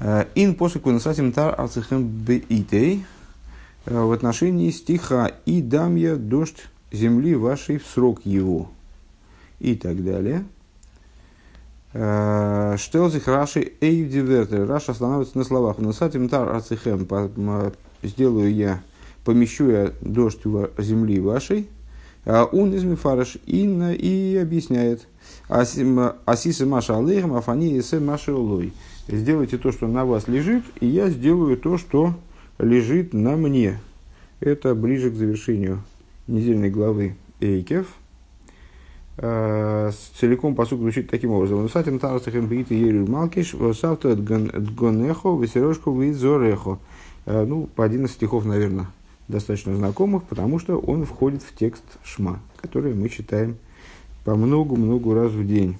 Ин после кунасатим тар ацехем беитей в отношении стиха «И дам я дождь земли вашей в срок его» и так далее. Штелзих Раши Эйвдивертер. Раша останавливается на словах. Насатим тар ацехем. Сделаю я, помещу я дождь земли вашей. Он из Мифараш и объясняет. Асиса Маша Алейхам, Афани Есе Маша Улой. Сделайте то, что на вас лежит, и я сделаю то, что лежит на мне. Это ближе к завершению недельной главы Эйкев. Целиком посуд звучит таким образом. Нусатим тарасахем бит ерю малкиш, савто гонехо, весерошку визорехо. Ну, по 11 стихов, наверное, достаточно знакомых, потому что он входит в текст Шма, который мы читаем по много-много раз в день.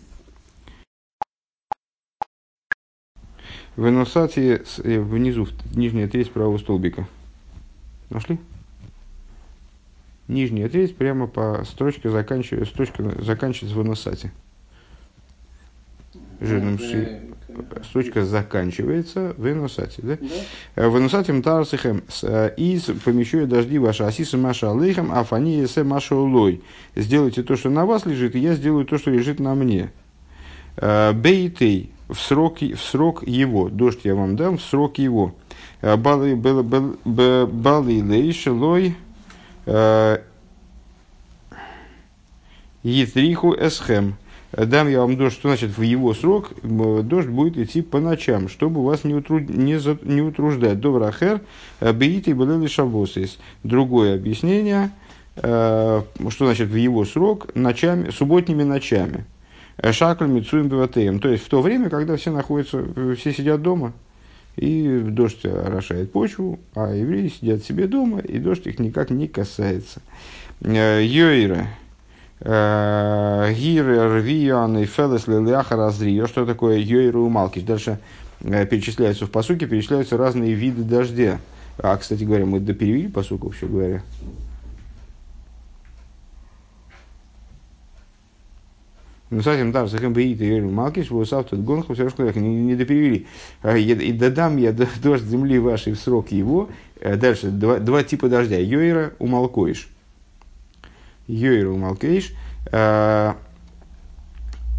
В Энусате внизу, нижняя треть правого столбика. Нашли? Нижняя треть прямо по строчке заканчивается, строчка заканчивается в Энусате. Жирным ши. Строчка заканчивается в Энусате. Да? Да. В Энусате мтарсихем из помещу дожди ваши асиса маша алейхем, а фани есе маша улой. Сделайте то, что на вас лежит, и я сделаю то, что лежит на мне. Бейтей в срок, в срок его. Дождь я вам дам в срок его. Бали лейшелой Етриху эсхем. Дам я вам дождь, что значит в его срок, дождь будет идти по ночам, чтобы вас не, утруд, не, за, не утруждать. Доврахер, беити были шабосис. Другое объяснение, что значит в его срок, ночами, субботними ночами. Шакль Мицуем Беватеем. То есть в то время, когда все находятся, все сидят дома, и дождь орошает почву, а евреи сидят себе дома, и дождь их никак не касается. Йойра. Гиры, Рвиян и Фелес Лилиаха Разрио. Что такое Йойра Умалкиш? Дальше перечисляются в посуке, перечисляются разные виды дождя. А, кстати говоря, мы доперевели посуку, вообще говоря. Ну, совсем да, совсем беит и малкиш, вусав тут гонху, все что не, доперевели. И дадам я дождь земли вашей в срок его. Дальше два, два типа дождя. Йойра умалкоиш. Йойра умалкоиш.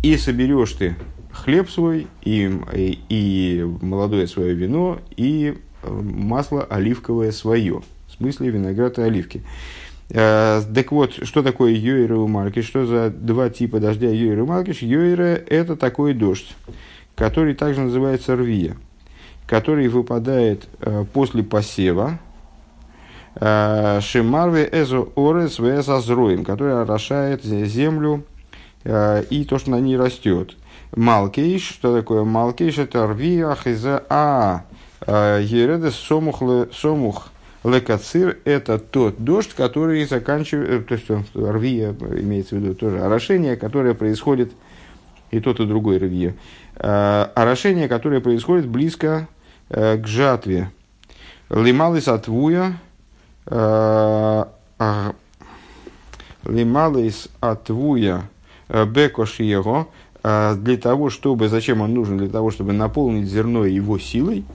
И соберешь ты хлеб свой, и, и, и молодое свое вино, и масло оливковое свое. В смысле виноград и оливки. Э, так вот, что такое Йойра и Маркиш? Что за два типа дождя Йойра и Маркиш? Йойра – это такой дождь, который также называется рвия, который выпадает э, после посева, э, Шимарве эзо орес вэзазроем, который орошает землю и то, что на ней растет. Малкейш, что такое Малкейш? Это рвия хиза а ередес сомух сомух Лекацир – это тот дождь, который заканчивает, то есть рвия имеется в виду тоже орошение, которое происходит, и тот, и другой рвия. Орошение, которое происходит близко э, к жатве. Лималис отвуя, лималис отвуя бекош его, для того, чтобы, зачем он нужен? Для того, чтобы наполнить зерно его силой –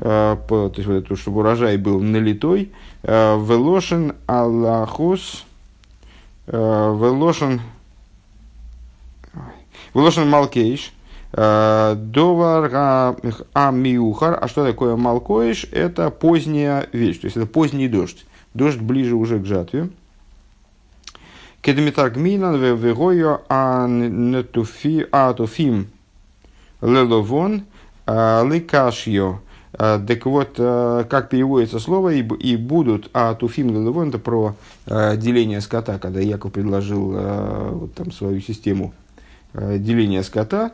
Э, то есть, вот это, чтобы урожай был налитой, э, велошен аллахус, э, велошен, велошен малкейш, Довар амиухар. А что такое малкоиш? Это поздняя вещь, то есть это поздний дождь. Дождь ближе уже к жатве. Кедмитаргминан вегойо атуфим леловон ликашьо. Э, так вот, э, как переводится слово «и, и будут», а туфим лелевон – это про э, деление скота, когда Яков предложил вот, там, свою систему деления скота,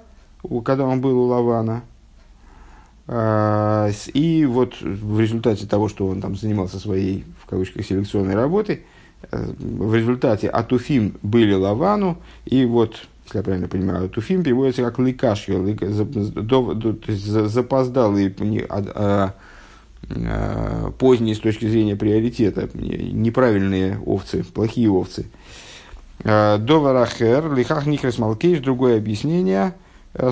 когда он был у Лавана. И вот в результате того, что он там занимался своей, в кавычках, селекционной работой, в результате Атуфим были Лавану, и вот если я правильно понимаю, туфим переводится как ликашью, запоздалый, а, а, а, поздние с точки зрения приоритета, неправильные овцы, плохие овцы. Доварахер, лихах нихрес малкейш, другое объяснение,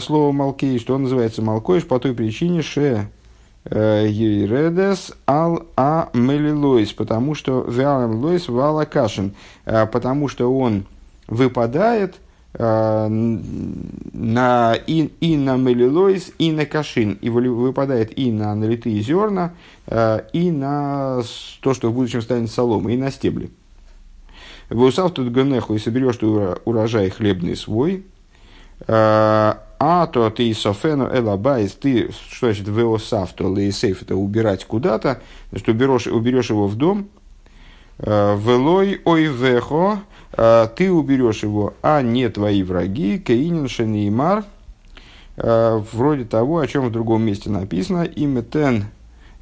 слово Малкей, что он называется Малкоиш по той причине, что Ередес ал а мелилойс, потому что вялам лойс вала кашин, потому что он выпадает на, и, и на мелилойс, и на кашин, и выпадает и на налитые зерна, и на то, что в будущем станет соломой, и на стебли. Вусав тут гонеху и соберешь ты урожай хлебный свой, а то ты софену элабайс, ты, что значит веосав, то лейсейф, это убирать куда-то, что уберешь, уберешь его в дом, велой ой вехо, ты уберешь его, а не твои враги, кейнин шенеймар, вроде того, о чем в другом месте написано, иметен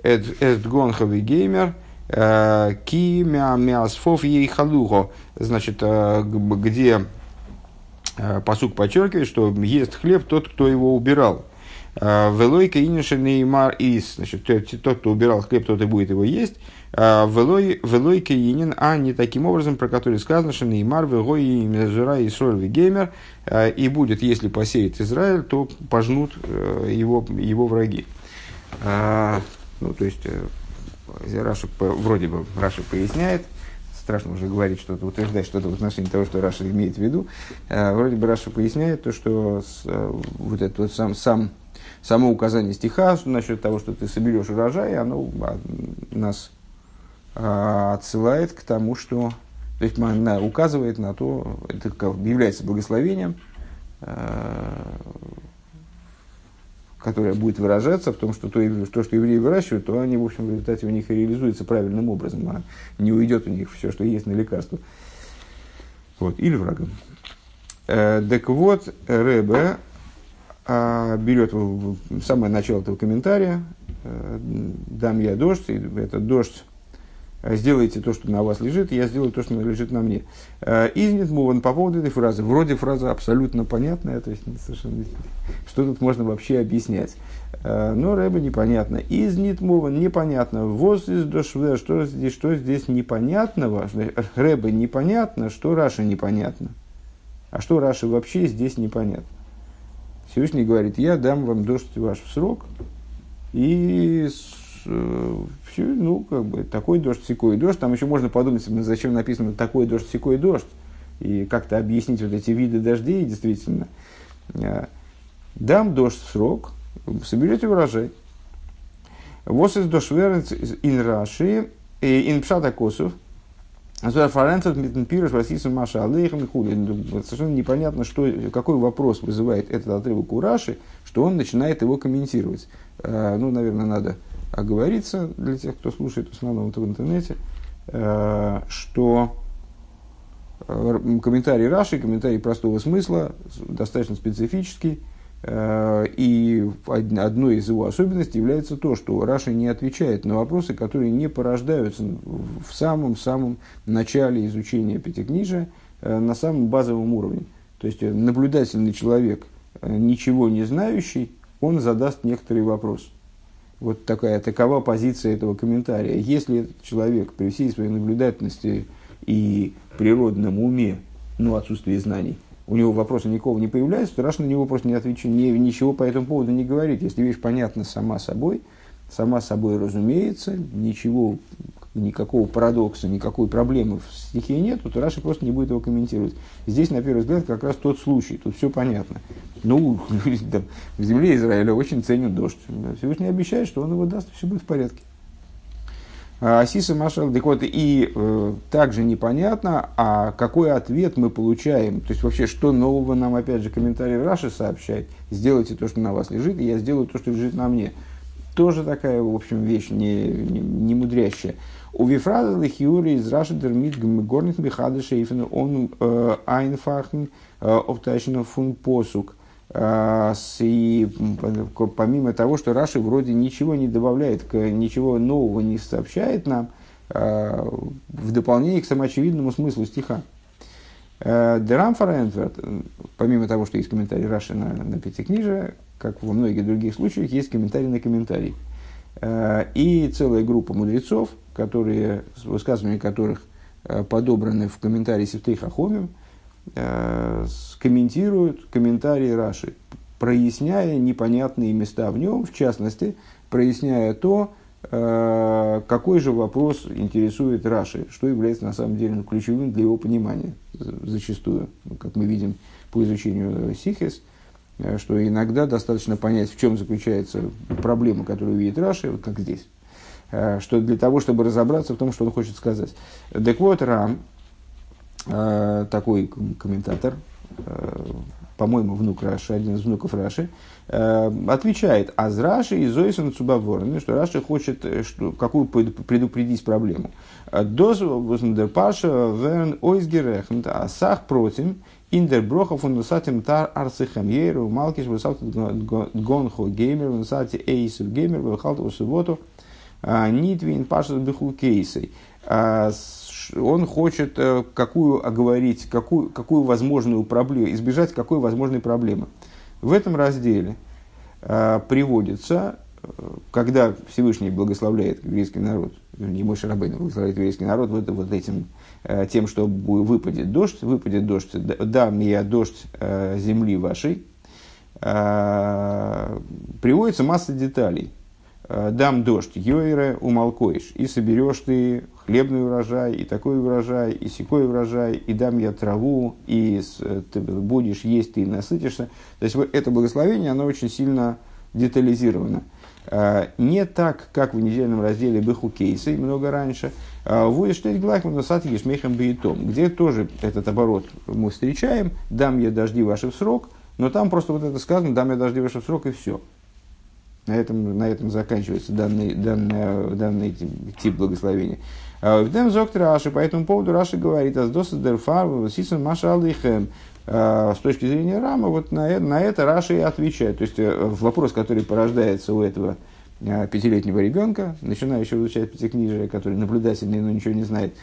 эд гонховый геймер, ки мясфов ей значит, где Э, посук подчеркивает, что ест хлеб тот, кто его убирал. Э, Велойка иниша неймар из, значит, тот, кто убирал хлеб, тот и будет его есть. Э, Велойка инин, а не таким образом, про который сказано, что неймар вегой мезура и соль геймер, и будет, если посеет Израиль, то пожнут его, его враги. Ну, то есть, Раши, вроде бы Раши поясняет, страшно уже говорить что-то, утверждать что-то в отношении того, что Раши имеет в виду. Э, вроде бы Раши поясняет то, что э, вот это вот сам, сам, само указание стиха насчет того, что ты соберешь урожай, оно а, нас а, отсылает к тому, что то есть она указывает на то, это является благословением, э, которая будет выражаться в том, что то, то, что евреи выращивают, то они, в общем, в результате у них и реализуется правильным образом, а не уйдет у них все, что есть на лекарство. Вот, или врагом. Э, так вот, Рэбе э, берет самое начало этого комментария, э, дам я дождь, и этот дождь сделайте то, что на вас лежит, я сделаю то, что лежит на мне. Э, Изнит Муван по поводу этой фразы. Вроде фраза абсолютно понятная, то есть совершенно что тут можно вообще объяснять. Э, но Рэба непонятно. Изнит Муван непонятно. Воз из дошве, что здесь, что здесь непонятного? Рэбе непонятно, что Раши непонятно. А что Раши вообще здесь непонятно? Всевышний говорит, я дам вам дождь ваш в срок, и Э, все, ну, как бы, такой дождь, сякой дождь. Там еще можно подумать, зачем написано такой дождь, сякой дождь. И как-то объяснить вот эти виды дождей, действительно. Э, дам дождь в срок, соберете урожай. Вот из дошверенц ин раши, ин пшата косов, Совершенно непонятно, что, какой вопрос вызывает этот отрывок у Раши, что он начинает его комментировать. Э, ну, наверное, надо оговориться для тех, кто слушает в основном это в интернете, э, что э, комментарий Раши, комментарий простого смысла, достаточно специфический, э, и одной из его особенностей является то, что Раши не отвечает на вопросы, которые не порождаются в самом-самом начале изучения Пятикнижия на самом базовом уровне. То есть наблюдательный человек, ничего не знающий, он задаст некоторый вопрос – вот такая, такова позиция этого комментария. Если человек при всей своей наблюдательности и природном уме, ну, отсутствии знаний, у него вопроса никакого не появляется, Раша на него просто не отвечает, не, ничего по этому поводу не говорит. Если вещь понятна сама собой, сама собой разумеется, ничего никакого парадокса, никакой проблемы в стихе нет, то Раши просто не будет его комментировать. Здесь, на первый взгляд, как раз тот случай, тут все понятно. Ну, в земле Израиля очень ценят дождь. Всевышний обещает, что он его даст, все будет в порядке. А Асиса Машал, так вот, и э, также непонятно, а какой ответ мы получаем, то есть вообще, что нового нам, опять же, комментарий Раши сообщает, сделайте то, что на вас лежит, и я сделаю то, что лежит на мне. Тоже такая, в общем, вещь не, не, не мудрящая. У Вифрада Лехиури из Раши Дермит Горник Михада Шейфен он Айнфахн Оптайшен фун посук. И помимо того, что Раши вроде ничего не добавляет, ничего нового не сообщает нам, в дополнение к самоочевидному смыслу стиха. Дерам Фарентверт, помимо того, что есть комментарий Раши на, на Пятикнижие, как во многих других случаях, есть комментарий на комментарий. И целая группа мудрецов – которые, высказывания которых э, подобраны в комментарии Сифтей Хахомим, э, комментируют комментарии Раши. проясняя непонятные места в нем, в частности, проясняя то, э, какой же вопрос интересует Раши, что является на самом деле ключевым для его понимания зачастую, как мы видим по изучению Сихес, э, что иногда достаточно понять, в чем заключается проблема, которую видит Раши, вот как здесь, что для того, чтобы разобраться в том, что он хочет сказать. Так вот, Рам, такой комментатор, по-моему, внук Раши, один из внуков Раши, э, отвечает, а с Раши и Зойсон Цубаворами, что Раши хочет э, что, какую предупредить проблему. Доз Паша Верн Ойсгерехнт, а сах против Индер Брохов он высатим тар арцехам ейру, малкиш высат гонхо геймер, высати эйсов геймер, выхалту субботу, нитвин паша биху кейсей. А, он хочет э, какую оговорить, какую, какую возможную проблему, избежать какой возможной проблемы. В этом разделе э, приводится, э, когда Всевышний благословляет еврейский народ, не мой Шарабейн благословляет еврейский народ вот, вот этим, э, тем, что выпадет дождь, выпадет дождь, дам я дождь земли вашей, приводится масса деталей. Э, дам дождь, йойре умолкоишь, и соберешь ты хлебный урожай, и такой урожай, и секой урожай, и дам я траву, и э, ты будешь есть, ты насытишься. То есть вот это благословение, оно очень сильно детализировано. Э, не так, как в недельном разделе Беху Кейсы, много раньше, Вуешь штейт глахман насад ешмехам бейтом, где тоже этот оборот мы встречаем, дам я дожди ваши в срок, но там просто вот это сказано, дам я дожди ваши в срок, и все. На этом, на этом заканчивается данный, данный, данный тип благословения. А в дем зокт Раши, по этому поводу Раши говорит, аздоса дерфар. А, с точки зрения Рама, вот на, на это Раши и отвечает. То есть э, вопрос, который порождается у этого а, пятилетнего ребенка, начинающего изучать пятикнижие, который наблюдательный, но ничего не знает,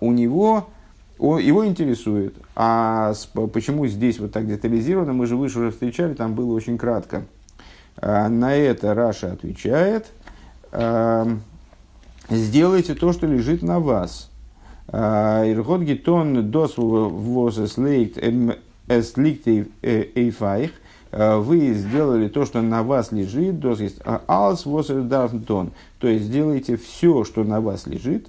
у него его интересует, а почему здесь вот так детализировано, мы же выше уже встречали, там было очень кратко. А, на это Раша отвечает, сделайте то, что лежит на вас. А, Иргот гитон дос возеслейт эсликтей эйфайх. А, вы сделали то, что на вас лежит, дос есть алс возердафтон. То есть сделайте все, что на вас лежит.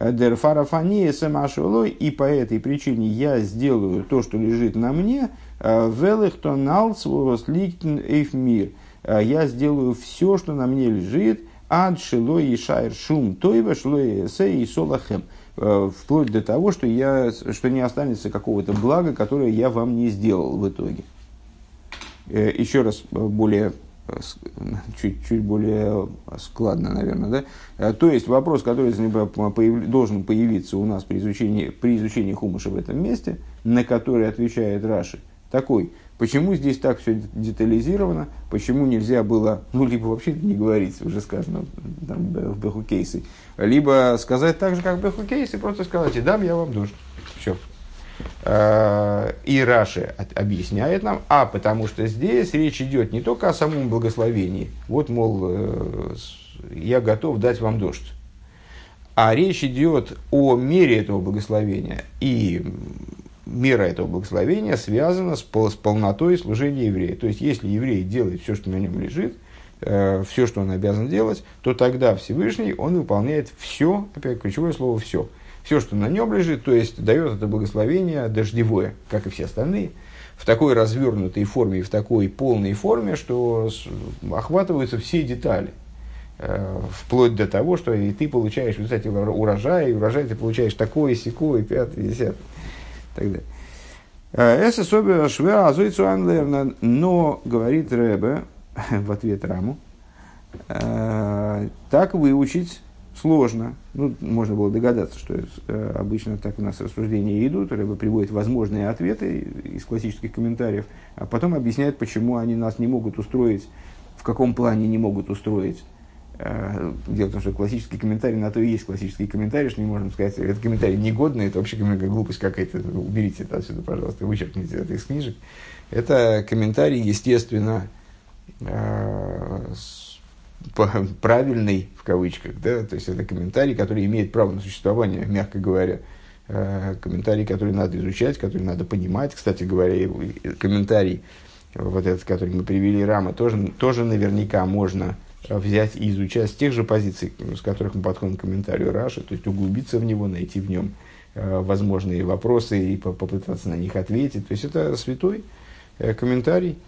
Дерфарафания самашолой, и по этой причине я сделаю то, что лежит на мне. Велихтон алс эйфмир. Я сделаю все, что на мне лежит, ад шило и шайр шум тойва шло и и солахем. Э, вплоть до того, что, я, что не останется какого-то блага, которое я вам не сделал в итоге. Э, еще раз э, более чуть, чуть более складно, наверное, да? То есть вопрос, который должен появиться у нас при изучении, при изучении хумыша в этом месте, на который отвечает Раши, такой – Почему здесь так все детализировано? Почему нельзя было, ну, либо вообще не говорить, уже сказано там, в Беху Кейсы, либо сказать так же, как в Беху Кейсы, просто сказать, и дам я вам дождь. Все. А, и Раши объясняет нам, а потому что здесь речь идет не только о самом благословении, вот, мол, э, я готов дать вам дождь, а речь идет о мере этого благословения. И мера этого благословения связана с, пол, с полнотой служения еврея. То есть, если еврей делает все, что на нем лежит, э, все, что он обязан делать, то тогда Всевышний, он выполняет все, опять ключевое слово «все». Все, что на нем лежит, то есть дает это благословение дождевое, как и все остальные, в такой развернутой форме и в такой полной форме, что охватываются все детали э, вплоть до того, что и ты получаешь результате урожая, и урожай ты получаешь такой, секой, пятый, десятый так далее. Это особенно швеа азуицу анлерна, но, говорит Рэбе, в ответ Раму, «Э, так выучить сложно. Ну, можно было догадаться, что э, обычно так у нас рассуждения идут. Рэбе приводит возможные ответы из классических комментариев, а потом объясняет, почему они нас не могут устроить, в каком плане не могут устроить Э, дело в том, что классический комментарий на то и есть классический комментарий, что не можем сказать, это комментарий негодный, это вообще глупость какая-то, уберите это отсюда, пожалуйста, вычеркните это из книжек. Это комментарий, естественно, э, правильный, в кавычках, да, то есть это комментарий, который имеет право на существование, мягко говоря, э, комментарий, который надо изучать, который надо понимать. Кстати говоря, комментарий вот этот, который мы привели, Рама, тоже, тоже наверняка можно взять и изучать с тех же позиций, с которых мы подходим к комментарию Раши, то есть углубиться в него, найти в нем э, возможные вопросы и попытаться на них ответить. То есть это святой э, комментарий,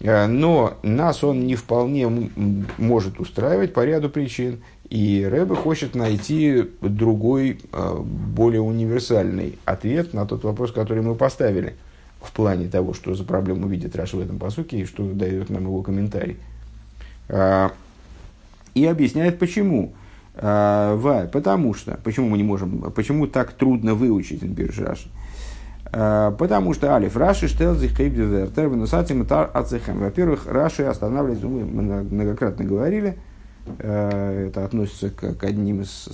э, но нас он не вполне может устраивать по ряду причин, и Рэбе хочет найти другой, более универсальный ответ на тот вопрос, который мы поставили в плане того, что за проблему видит Раша в этом посуке и что дает нам его комментарий и объясняет почему. А, потому что, почему мы не можем, почему так трудно выучить, Раши. А, потому что Алиф Раши штелзих кейбдювертер выносатим тар ацехем. Во-первых, Раши останавливается, мы многократно говорили, а, это относится к одним из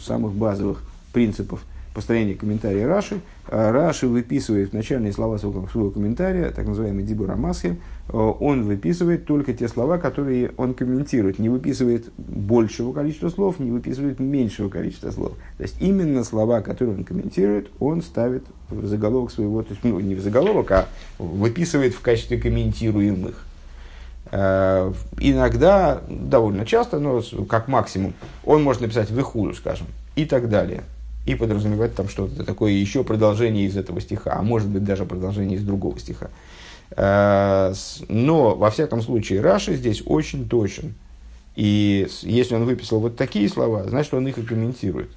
самых базовых принципов построения комментария Раши. Раши выписывает начальные слова своего, своего комментария, так называемый Дибур Амасхи, он выписывает только те слова, которые он комментирует, не выписывает большего количества слов, не выписывает меньшего количества слов. То есть именно слова, которые он комментирует, он ставит в заголовок своего, то есть ну, не в заголовок, а выписывает в качестве комментируемых. Иногда, довольно часто, но как максимум, он может написать выхуду, скажем, и так далее и подразумевать там что-то такое еще продолжение из этого стиха, а может быть даже продолжение из другого стиха. Э, но, во всяком случае, Раши здесь очень точен. И если он выписал вот такие слова, значит, он их и комментирует.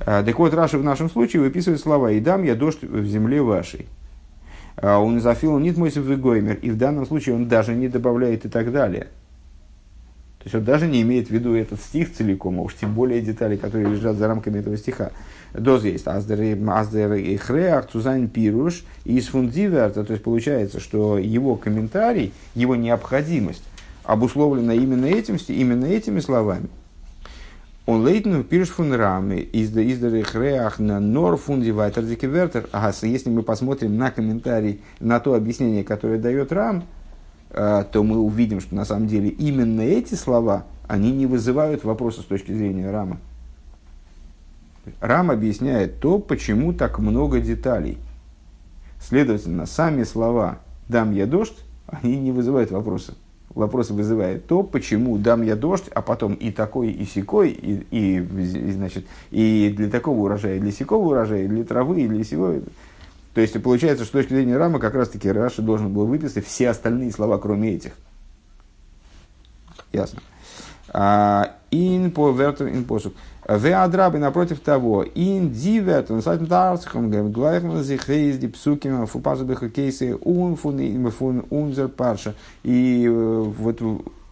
Э, так вот, Раши в нашем случае выписывает слова «И дам я дождь в земле вашей». Он зафил нит мой гоймер, и в данном случае он даже не добавляет и так далее – есть он даже не имеет в виду этот стих целиком, а уж тем более детали, которые лежат за рамками этого стиха. Доз есть аздер и хреах цузайн пируш и фундиверта, то есть получается, что его комментарий, его необходимость обусловлена именно, этим, именно этими словами. Он лейтну пирш фун раме из хреах на нор фунди вайтер Ага, если мы посмотрим на комментарий, на то объяснение, которое дает рам, то мы увидим, что на самом деле именно эти слова, они не вызывают вопроса с точки зрения Рама. Рам объясняет то, почему так много деталей. Следовательно, сами слова «дам я дождь», они не вызывают вопроса. Вопрос вызывает то, почему дам я дождь, а потом и такой, и секой, и, и, и, значит, и для такого урожая, и для секого урожая, и для травы, и для всего. То есть получается, что с точки зрения Рама как раз таки Раши должен был выписать все остальные слова, кроме этих. Ясно. А, ин по вертер ин посук. Ве адрабы напротив того. Ин ди вертер. Сайтен тарцхом гэм глайхман зихейз ди псуким фупазу бэха кейсы ун фун унзер парша. И э, вот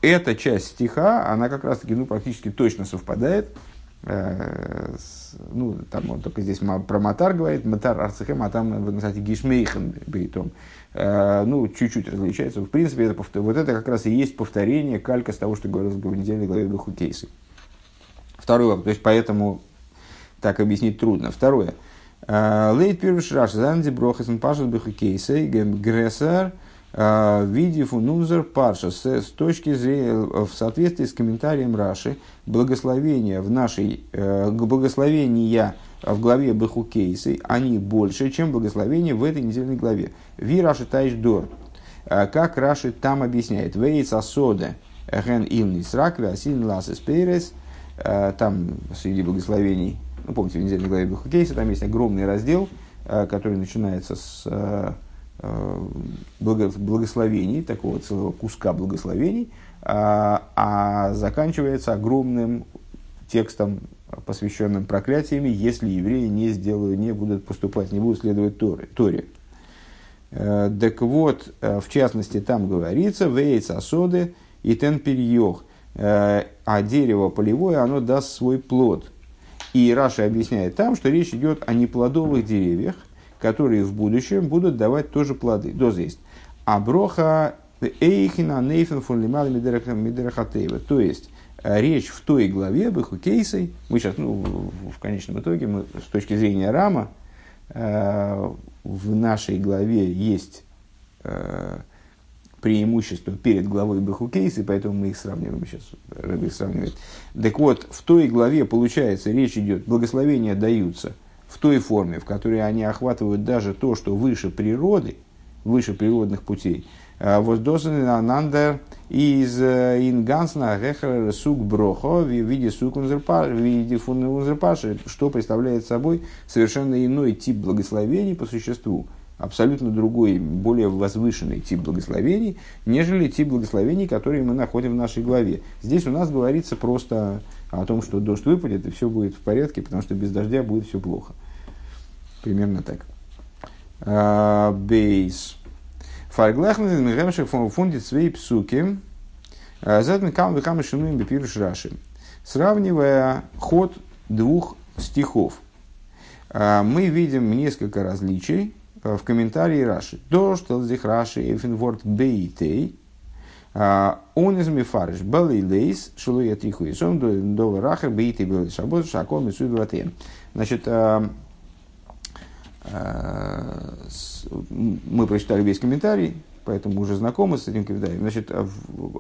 эта часть стиха, она как раз таки ну, практически точно совпадает ну, там он только здесь про Матар говорит, Матар Арцехем, а там, кстати, Гишмейхен бейтом. Э, ну, чуть-чуть различается. В принципе, это, вот это как раз и есть повторение, калька с того, что говорил в недельной главе Духу Кейсы. Вопрос, то есть поэтому так объяснить трудно. Второе. Э, Лейт первый раш, занди брохасен пашет Духу Кейсы, грессер, в виде фунунзер парша с, точки зрения, в соответствии с комментарием Раши, благословения в нашей, э, благословения в главе Бехукейсы, они больше, чем благословения в этой недельной главе. Ви Раши Тайш Дор. Э, как Раши там объясняет. Вейц асода ген илнис ракве асин ласес перес. Э, там среди благословений, ну помните, в недельной главе Бехукейсы, там есть огромный раздел, который начинается с Э, благословений, такого целого куска благословений, а, а заканчивается огромным текстом, посвященным проклятиями, если евреи не сделают, не будут поступать, не будут следовать Торе. торе. Э, так вот, э, в частности, там говорится, «Вейц асоды и тен перьех», а дерево полевое, оно даст свой плод. И Раша объясняет там, что речь идет о неплодовых деревьях, которые в будущем будут давать тоже плоды. Доза есть. А броха эйхина нейфен фон лимал. То есть, э, речь в той главе, быху кейсой, мы сейчас, ну, в конечном итоге, мы, с точки зрения Рама, э, в нашей главе есть э, преимущество перед главой Бехукейс, поэтому мы их сравниваем сейчас, Рэбби сравнивает. Так вот, в той главе, получается, речь идет, благословения даются – в той форме, в которой они охватывают даже то, что выше природы, выше природных путей. Воздосен анандер из ингансна гехер сук брохо в виде сук в виде фунзерпаши, что представляет собой совершенно иной тип благословений по существу абсолютно другой, более возвышенный тип благословений, нежели тип благословений, которые мы находим в нашей главе. Здесь у нас говорится просто о том, что дождь выпадет, и все будет в порядке, потому что без дождя будет все плохо. Примерно так. А, бейс. Фарглахнен мигемших фундит свои псуки. А, Задмен кам векам шинуем бепируш раши. Сравнивая ход двух стихов, а, мы видим несколько различий в комментарии Раши. То, что здесь Раши эфинворд бейтей, он из мифариш балей лейс, шелуя триху и сон, до рахар бейтей был шабот, шаком и суд Значит, мы прочитали весь комментарий, поэтому уже знакомы с этим комментарием. Значит,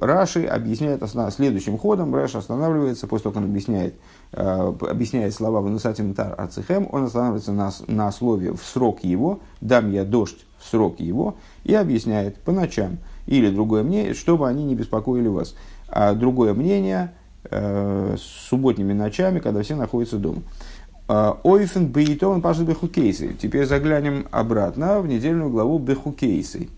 Раши объясняет основ... следующим ходом. Раши останавливается, после того, как он объясняет, э, объясняет слова «Ванусатим тар ацехем», он останавливается на, на слове «в срок его», «дам я дождь в срок его», и объясняет по ночам. Или другое мнение, чтобы они не беспокоили вас. А другое мнение э, с субботними ночами, когда все находятся дома. «Э, Ойфен бейтон пашет бехукейсы. Теперь заглянем обратно в недельную главу бехукейсы.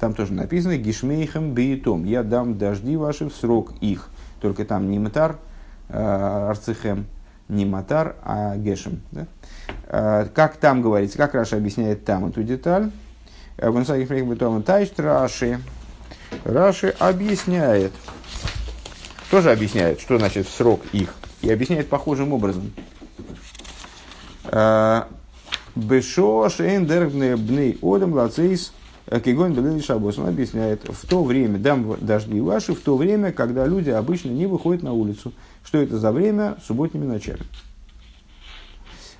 Там тоже написано «Гишмейхем бейтом». «Я дам дожди ваши в срок их». Только там не матар, арцихем, не матар, а гешем. Да? Э, как там говорится, как Раша объясняет там эту деталь? Э, в Инсагих бейтом тайшт Раши. Раши объясняет, тоже объясняет, что значит в срок их. И объясняет похожим образом. Бешо шейн дергне бней одам лацейс Кигон Белили Шабос, он объясняет, в то время, дам дожди ваши, в то время, когда люди обычно не выходят на улицу. Что это за время? Субботними ночами.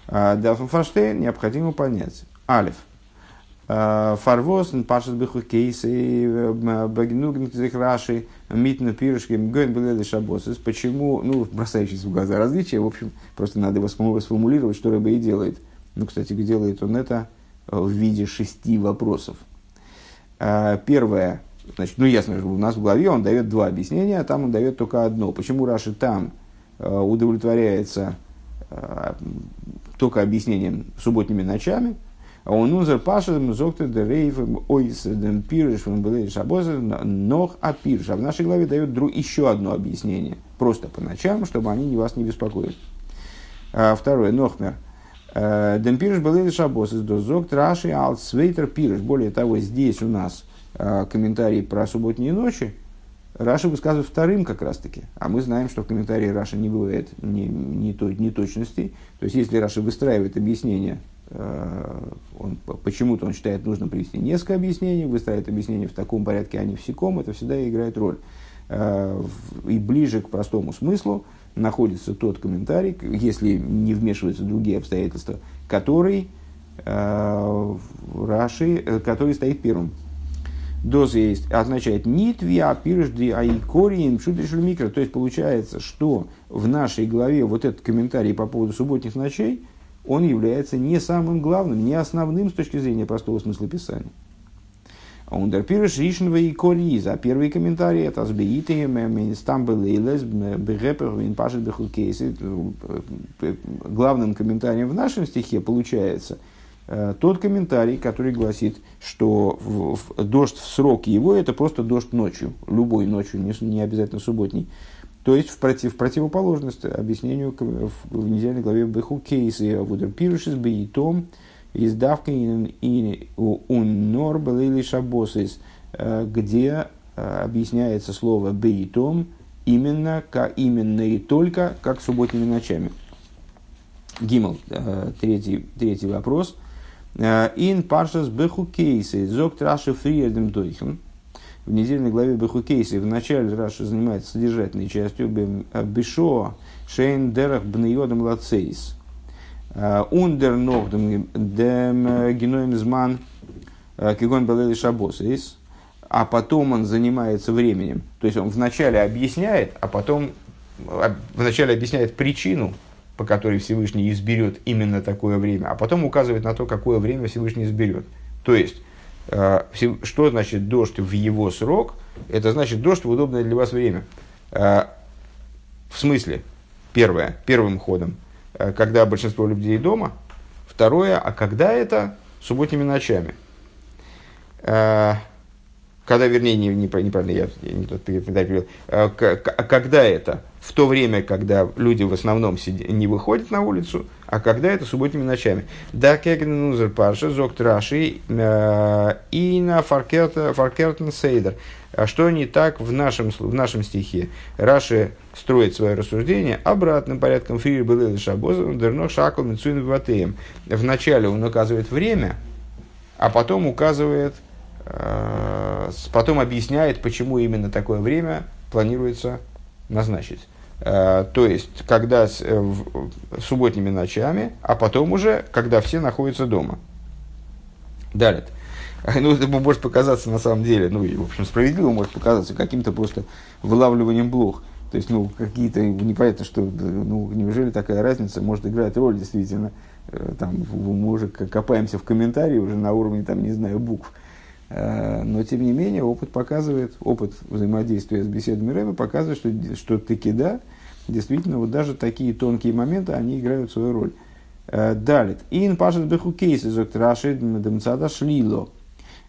А, Дафнфаштейн необходимо понять. Алиф. А, Фарвоз, Пашет Беху Кейсы, Багнугн Раши, Митна Пирушки, Гон Белили Шабос. Почему, ну, бросающиеся в глаза различия, в общем, просто надо его сформулировать, что Рыба и делает. Ну, кстати, делает он это в виде шести вопросов. А, первое, значит, ну ясно, что у нас в главе он дает два объяснения, а там он дает только одно. Почему Раши там а, удовлетворяется а, только объяснением субботними ночами, он узер пашем зокте де рейф ойс дем пирш был шабоза нох а пирш. А в нашей главе дает друг, еще одно объяснение. Просто по ночам, чтобы они вас не беспокоили. А, второе. Нохмер. Демпирш был шабос из дозок траши ал свейтер пирш. Более того, здесь у нас комментарий про субботние ночи. Раши высказывает вторым как раз таки. А мы знаем, что в комментарии Раши не бывает ни, ни, то, ни точностей. То есть, если Раши выстраивает объяснение, он, почему-то он считает нужно привести несколько объяснений, выстраивает объяснение в таком порядке, а не в секом, это всегда играет роль. И ближе к простому смыслу находится тот комментарий, если не вмешиваются другие обстоятельства, который э, Раши, э, который стоит первым. Доз есть, означает нит виа пиржди аикориин шутришель микро. То есть получается, что в нашей главе вот этот комментарий по поводу субботних ночей, он является не самым главным, не основным с точки зрения простого смысла писания. Ундерпирш Ришнва и Кориза. А первый комментарий это сбеиты стамбелейлес бегепер вин пашет бехукейсы. Главным комментарием в нашем стихе получается э, тот комментарий, который гласит, что дождь в срок его это просто дождь ночью, любой ночью, не обязательно субботний. То есть в, против, в противоположность объяснению в, в недельной главе Беху Кейсы Вудер Пирушис Беитом издавка и уннор или шабосис, э, где э, объясняется слово бейтом именно, именно и только как субботними ночами. Гимл, э, третий, третий вопрос. Ин паршас бехукейсы, зок траши фриедем дойхен. В недельной главе бехукейсы в начале Раши занимается содержательной частью בשעה שאין דרך בני אדם לצאת און דערנאָך דעם גענויעם זמן כגון בלילי שבתות, а потом он занимается временем. То есть он вначале объясняет, а потом вначале объясняет причину, по которой Всевышний изберет именно такое время, а потом указывает на то, какое время Всевышний изберет. То есть Что значит дождь в его срок? Это значит дождь в удобное для вас время. В смысле, первое, первым ходом, когда большинство людей дома. Второе, а когда это? Субботними ночами когда, вернее, не, не, неправильно, я, я не тот комментарий привел, когда это? В то время, когда люди в основном сидят, не выходят на улицу, а когда это субботними ночами. Да, кегнузер парша, зок траши э, и на фаркертен сейдер. А что не так в нашем, в нашем стихе? Раши строит свое рассуждение обратным порядком. Фрир был шабозом, дерно шакл мицуин Вначале он указывает время, а потом указывает Э, потом объясняет, почему именно такое время планируется назначить. Э, то есть, когда с, э, субботними ночами, а потом уже, когда все находятся дома. Далее. Ну, это может показаться на самом деле, ну, в общем, справедливо может показаться каким-то просто вылавливанием блох. То есть, ну, какие-то, непонятно, что, ну, неужели такая разница может играть роль, действительно. Там, мы уже копаемся в комментарии уже на уровне, там, не знаю, букв. Э, но, тем не менее, опыт показывает, опыт взаимодействия с беседами Рэба показывает, что, что таки да, действительно, вот даже такие тонкие моменты, они играют свою роль. Э, далее. Ин пашет беху кейсы зоктраши демцада шлило.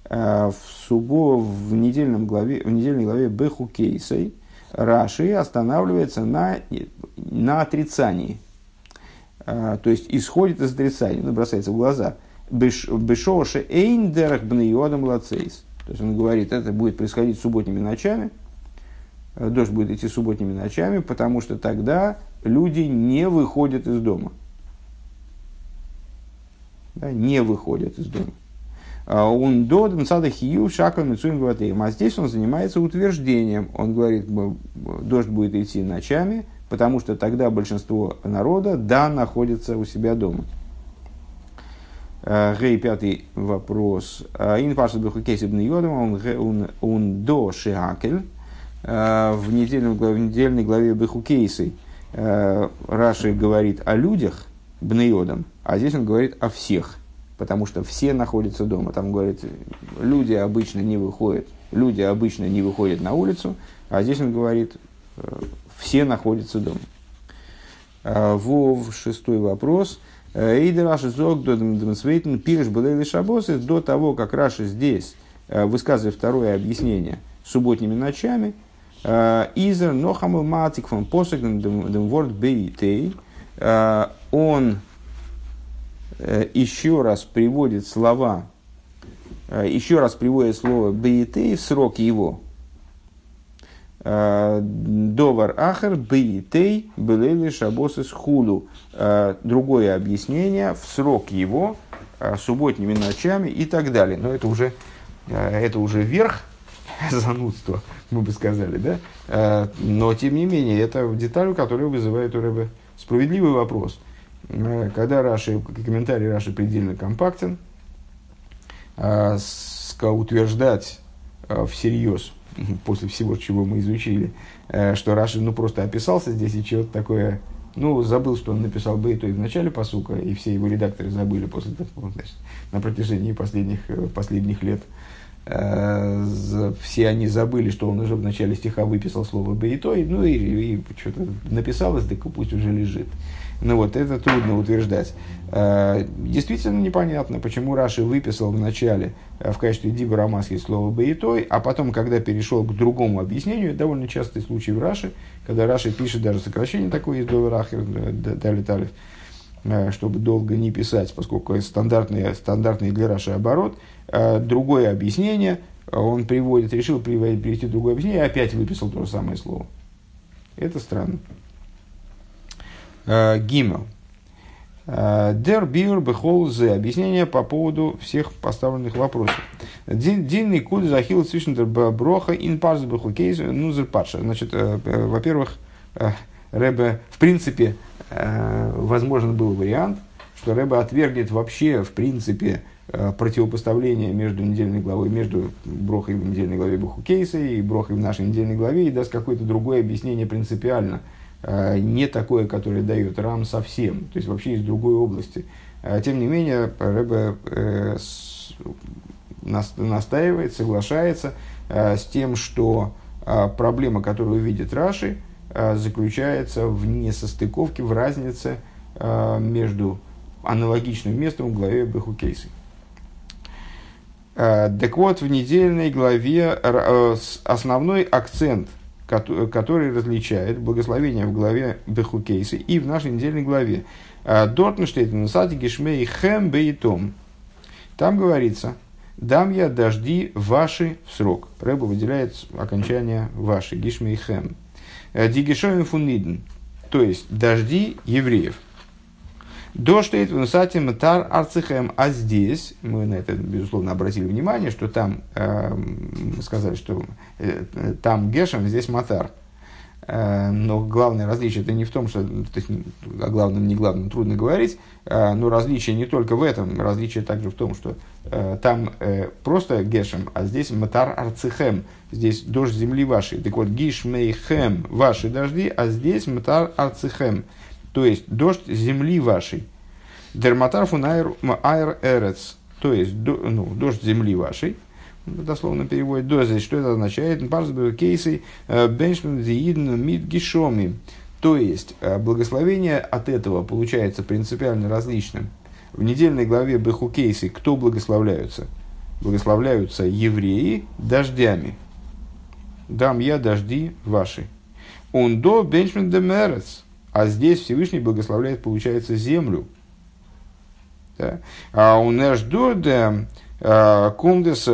Э, в субо, в, недельном главе, в недельной главе беху кейсой Раши останавливается на, на отрицании. То есть исходит из отрицания, ну, бросается в глаза – Бешоше эйндерах бнеодам лацейс. То есть он говорит, это будет происходить субботними ночами, э, дождь будет идти субботними ночами, потому что тогда люди не выходят из дома. Да, не выходят из дома. А он до Дансада Хию Шакал Мицуин А здесь он занимается утверждением. Он говорит, дождь будет идти ночами, потому что тогда большинство народа, да, находится у себя дома. Гей, пятый вопрос. Ин паша биху кейсибный йодом, он до шиакель. В, недельном, в недельной главе биху кейсы Раши говорит о людях, бнеодом, а здесь он говорит о всех, потому что все находятся дома. Там говорит, люди обычно не выходят, люди обычно не выходят на улицу, а здесь он говорит, все находятся дома. Вов, шестой вопрос. Эйдер Раши Зог Демсвейтен Пириш Белейли Шабосы до того, как Раши здесь э, высказывает второе объяснение субботними ночами, э, Изер Нохамл Матик фон Посек Демворд Бейтей, э, он еще раз приводит слова, еще раз приводит слово Бейтей в срок его, Довар Ахар Бейтей Белели Шабосис Худу. Другое объяснение в срок его э, субботними ночами и так далее. Но это уже, э, это уже верх занудства, мы бы сказали, да? Э, но, тем не менее, это деталь, которая вызывает у Рэбе справедливый вопрос. Когда Раши, комментарий Раши предельно компактен, утверждать всерьез после всего, чего мы изучили, э, что Раши ну, просто описался здесь и чего-то такое, ну, забыл, что он написал бы и то в начале посука, и все его редакторы забыли после того, значит, на протяжении последних, э, последних лет. Все они забыли, что он уже в начале стиха выписал слово «бейтой», ну и, и что-то написалось, так пусть уже лежит. Ну вот, это трудно утверждать. Э, действительно непонятно, почему Раши выписал в начале э, в качестве Диба Рамаски слово «бейтой», а потом, когда перешел к другому объяснению, довольно частый случай в Раши, когда Раши пишет даже сокращение такое из Доверахер, Дали Талев, чтобы долго не писать, поскольку стандартный, стандартный для Раши оборот – Э, другое объяснение, он приводит, решил привести другое объяснение, опять выписал то же самое слово. Это странно. Э, Гимел. Э, Дер бир бехолзе. Объяснение по поводу всех поставленных вопросов. Динный куд захил свишендер броха ин парз бехукейз нузер парша. Значит, во-первых, Рэбе, в принципе, возможен был вариант, что Рэбе отвергнет вообще, в принципе, Э, противопоставление между недельной главой, между Брохой в недельной главе Бухукейса и Брохой в нашей недельной главе и даст какое-то другое объяснение принципиально, э, не такое, которое дает Рам совсем, то есть вообще из другой области. Э, тем не менее, Рэбе настаивает, соглашается с тем, что проблема, которую видит Раши, заключается в несостыковке, в разнице между аналогичным местом в главе Бехукейсы. Так вот, в недельной главе основной акцент, который различает благословение в главе Бехукейсы и в нашей недельной главе. Дортенштейт на сайте Гешмей Хэм Бейтом. Там говорится, дам я дожди ваши в срок. Рэба выделяет окончание ваши, Гишмей Хэм. Дигишоем фуниден, то есть дожди евреев. Дождь в Нусате Матар Арцихем. А здесь, мы на это, безусловно, обратили внимание, что там, э, сказали, что э, там Гешем, здесь Матар. Э, но главное различие это не в том, что то есть, о главном, не главном трудно говорить, э, но различие не только в этом, различие также в том, что э, там просто Гешем, а здесь Матар Арцихем, здесь дождь земли вашей. Так вот, Гишмейхем ваши дожди, а здесь Матар Арцихем то есть дождь земли вашей. Дерматарфу айр эрец, то есть ну, дождь земли вашей, дословно переводит дозы, что это означает? Парсбю кейсы э, беншман зиидн мид гишоми. То есть, э, благословение от этого получается принципиально различным. В недельной главе Бехукейсы кто благословляются? Благословляются евреи дождями. Дам я дожди ваши. Он до беншман демерец. А здесь Всевышний благословляет, получается, землю. Да? А у нас дода кумдес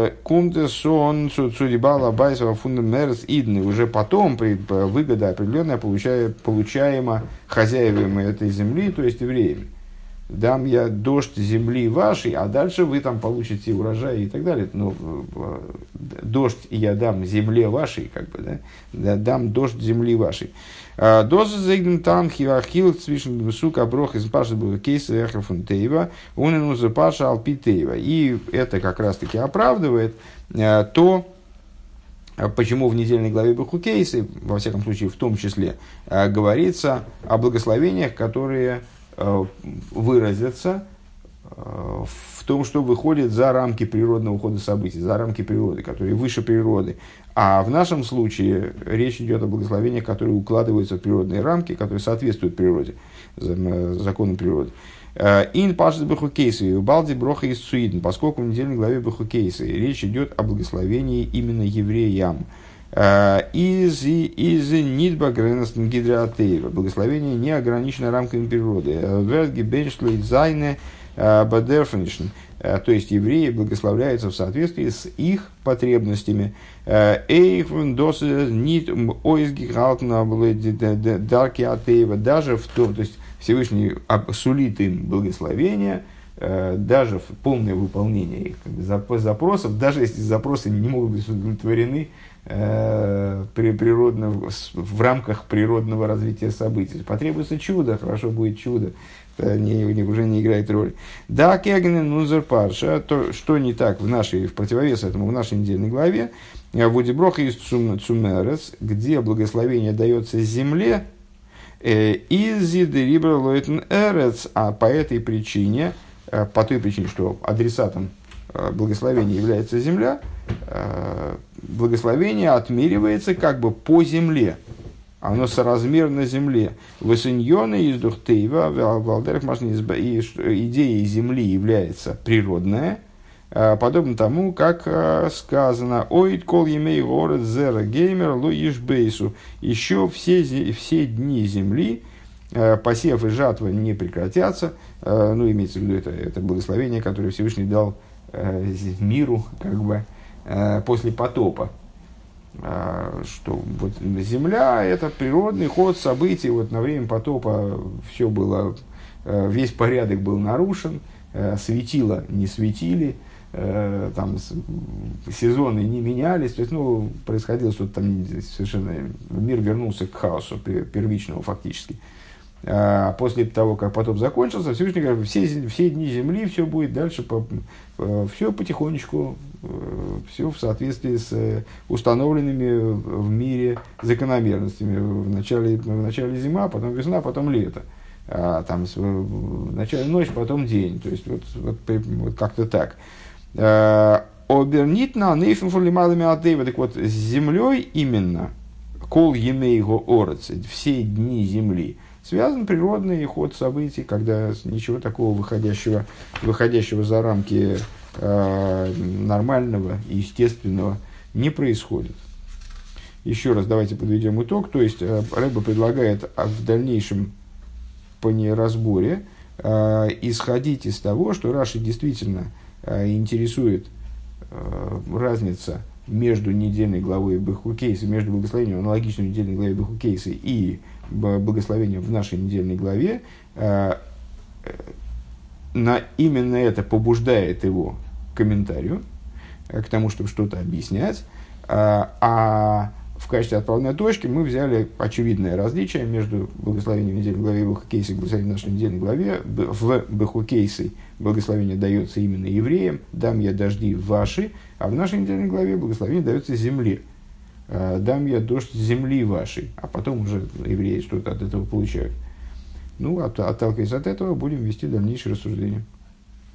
он цудибала байсова фундамерс идны. Уже потом выгода определенная получаема хозяевами этой земли, то есть евреями. Дам я дождь земли вашей, а дальше вы там получите урожай и так далее. Но э, дождь я дам земле вашей, как бы, да? дам дождь земли вашей. Э, Доза зейгн там хивахил свишен сука брох из паши был кейс эхра фунтеева, он ину за паша алпитеева. И это как раз таки оправдывает э, то, э, почему в недельной главе Бахукейсы, во всяком случае в том числе, говорится о благословениях, которые выразятся в том, что выходит за рамки природного хода событий, за рамки природы, которые выше природы. А в нашем случае речь идет о благословениях, которые укладываются в природные рамки, которые соответствуют природе, законам природы. Э, ин пашет бахукейсы, балди броха из суидн, поскольку в недельной главе бахукейсы речь идет о благословении именно евреям. Э, из из нидба гренестен гидратеева. Благословение не ограничено рамками природы. Вертги беншлейт зайне бадерфнишн. Э, то есть евреи благословляются в соответствии с их потребностями. Э, даже в том, то есть Всевышний сулит им благословение, э, даже в полное выполнение их запросов, даже если запросы не могут быть удовлетворены при природно, в рамках природного развития событий. Потребуется чудо, хорошо будет чудо не, не, уже не играет роли. Да, Кегенен Нузер Парша, то, что не так в нашей, в противовес этому, в нашей недельной главе, э, в Удиброха из Цумерес, где благословение дается земле, э, из Рибра Лойтен Эрец, а по этой причине, э, по той причине, что адресатом благословения является земля, благословение отмеривается как бы по земле оно соразмерно земле. Высыньоны из Духтейва, Валдерах и идея земли является природная, а, подобно тому, как а, сказано «Оид кол емей город зера геймер луиш бейсу». Еще все, все дни земли, а, посев и жатва не прекратятся. Ну, имеется в виду это, это благословение, которое Всевышний дал миру как бы после потопа. А, что вот Земля – это природный ход событий. Вот на время потопа все было, э, весь порядок был нарушен, э, светило не светили, э, там сезоны не менялись, то есть, ну, происходило что-то там совершенно, мир вернулся к хаосу первичному фактически. А после того, как потоп закончился, Всевышний говорит, все, все дни Земли, все будет дальше, по, все потихонечку, э, все в соответствии с э, установленными в мире закономерностями. В начале, в начале зима, потом весна, потом лето. А, там в начале ночь, потом день. То есть, вот, вот, вот как-то так. А, Обернит на нейфен фолималами атеева. Так вот, с землей именно, кол емейго орец, все дни земли, связан природный ход событий, когда ничего такого выходящего, выходящего за рамки э, нормального и естественного не происходит. Еще раз давайте подведем итог. То есть э, Рэба предлагает в дальнейшем по неразборе э, исходить из того, что Раши действительно э, интересует э, разница между недельной главой Бехукейса, между благословением аналогичной недельной главе Бехукейса и благословением в нашей недельной главе, э, э, на именно это побуждает его комментарию, э, к тому, чтобы что-то объяснять, а в качестве отправной точки мы взяли очевидное различие между благословением недельной главы и Бехукейсой и благословением нашей недельной главе. В Бехукейсой благословение дается именно евреям, дам я дожди ваши, а в нашей недельной главе благословение дается земле. «Э, дам я дождь земли вашей, а потом уже евреи что-то от этого получают. Ну, от, отталкиваясь от этого, будем вести дальнейшие рассуждения.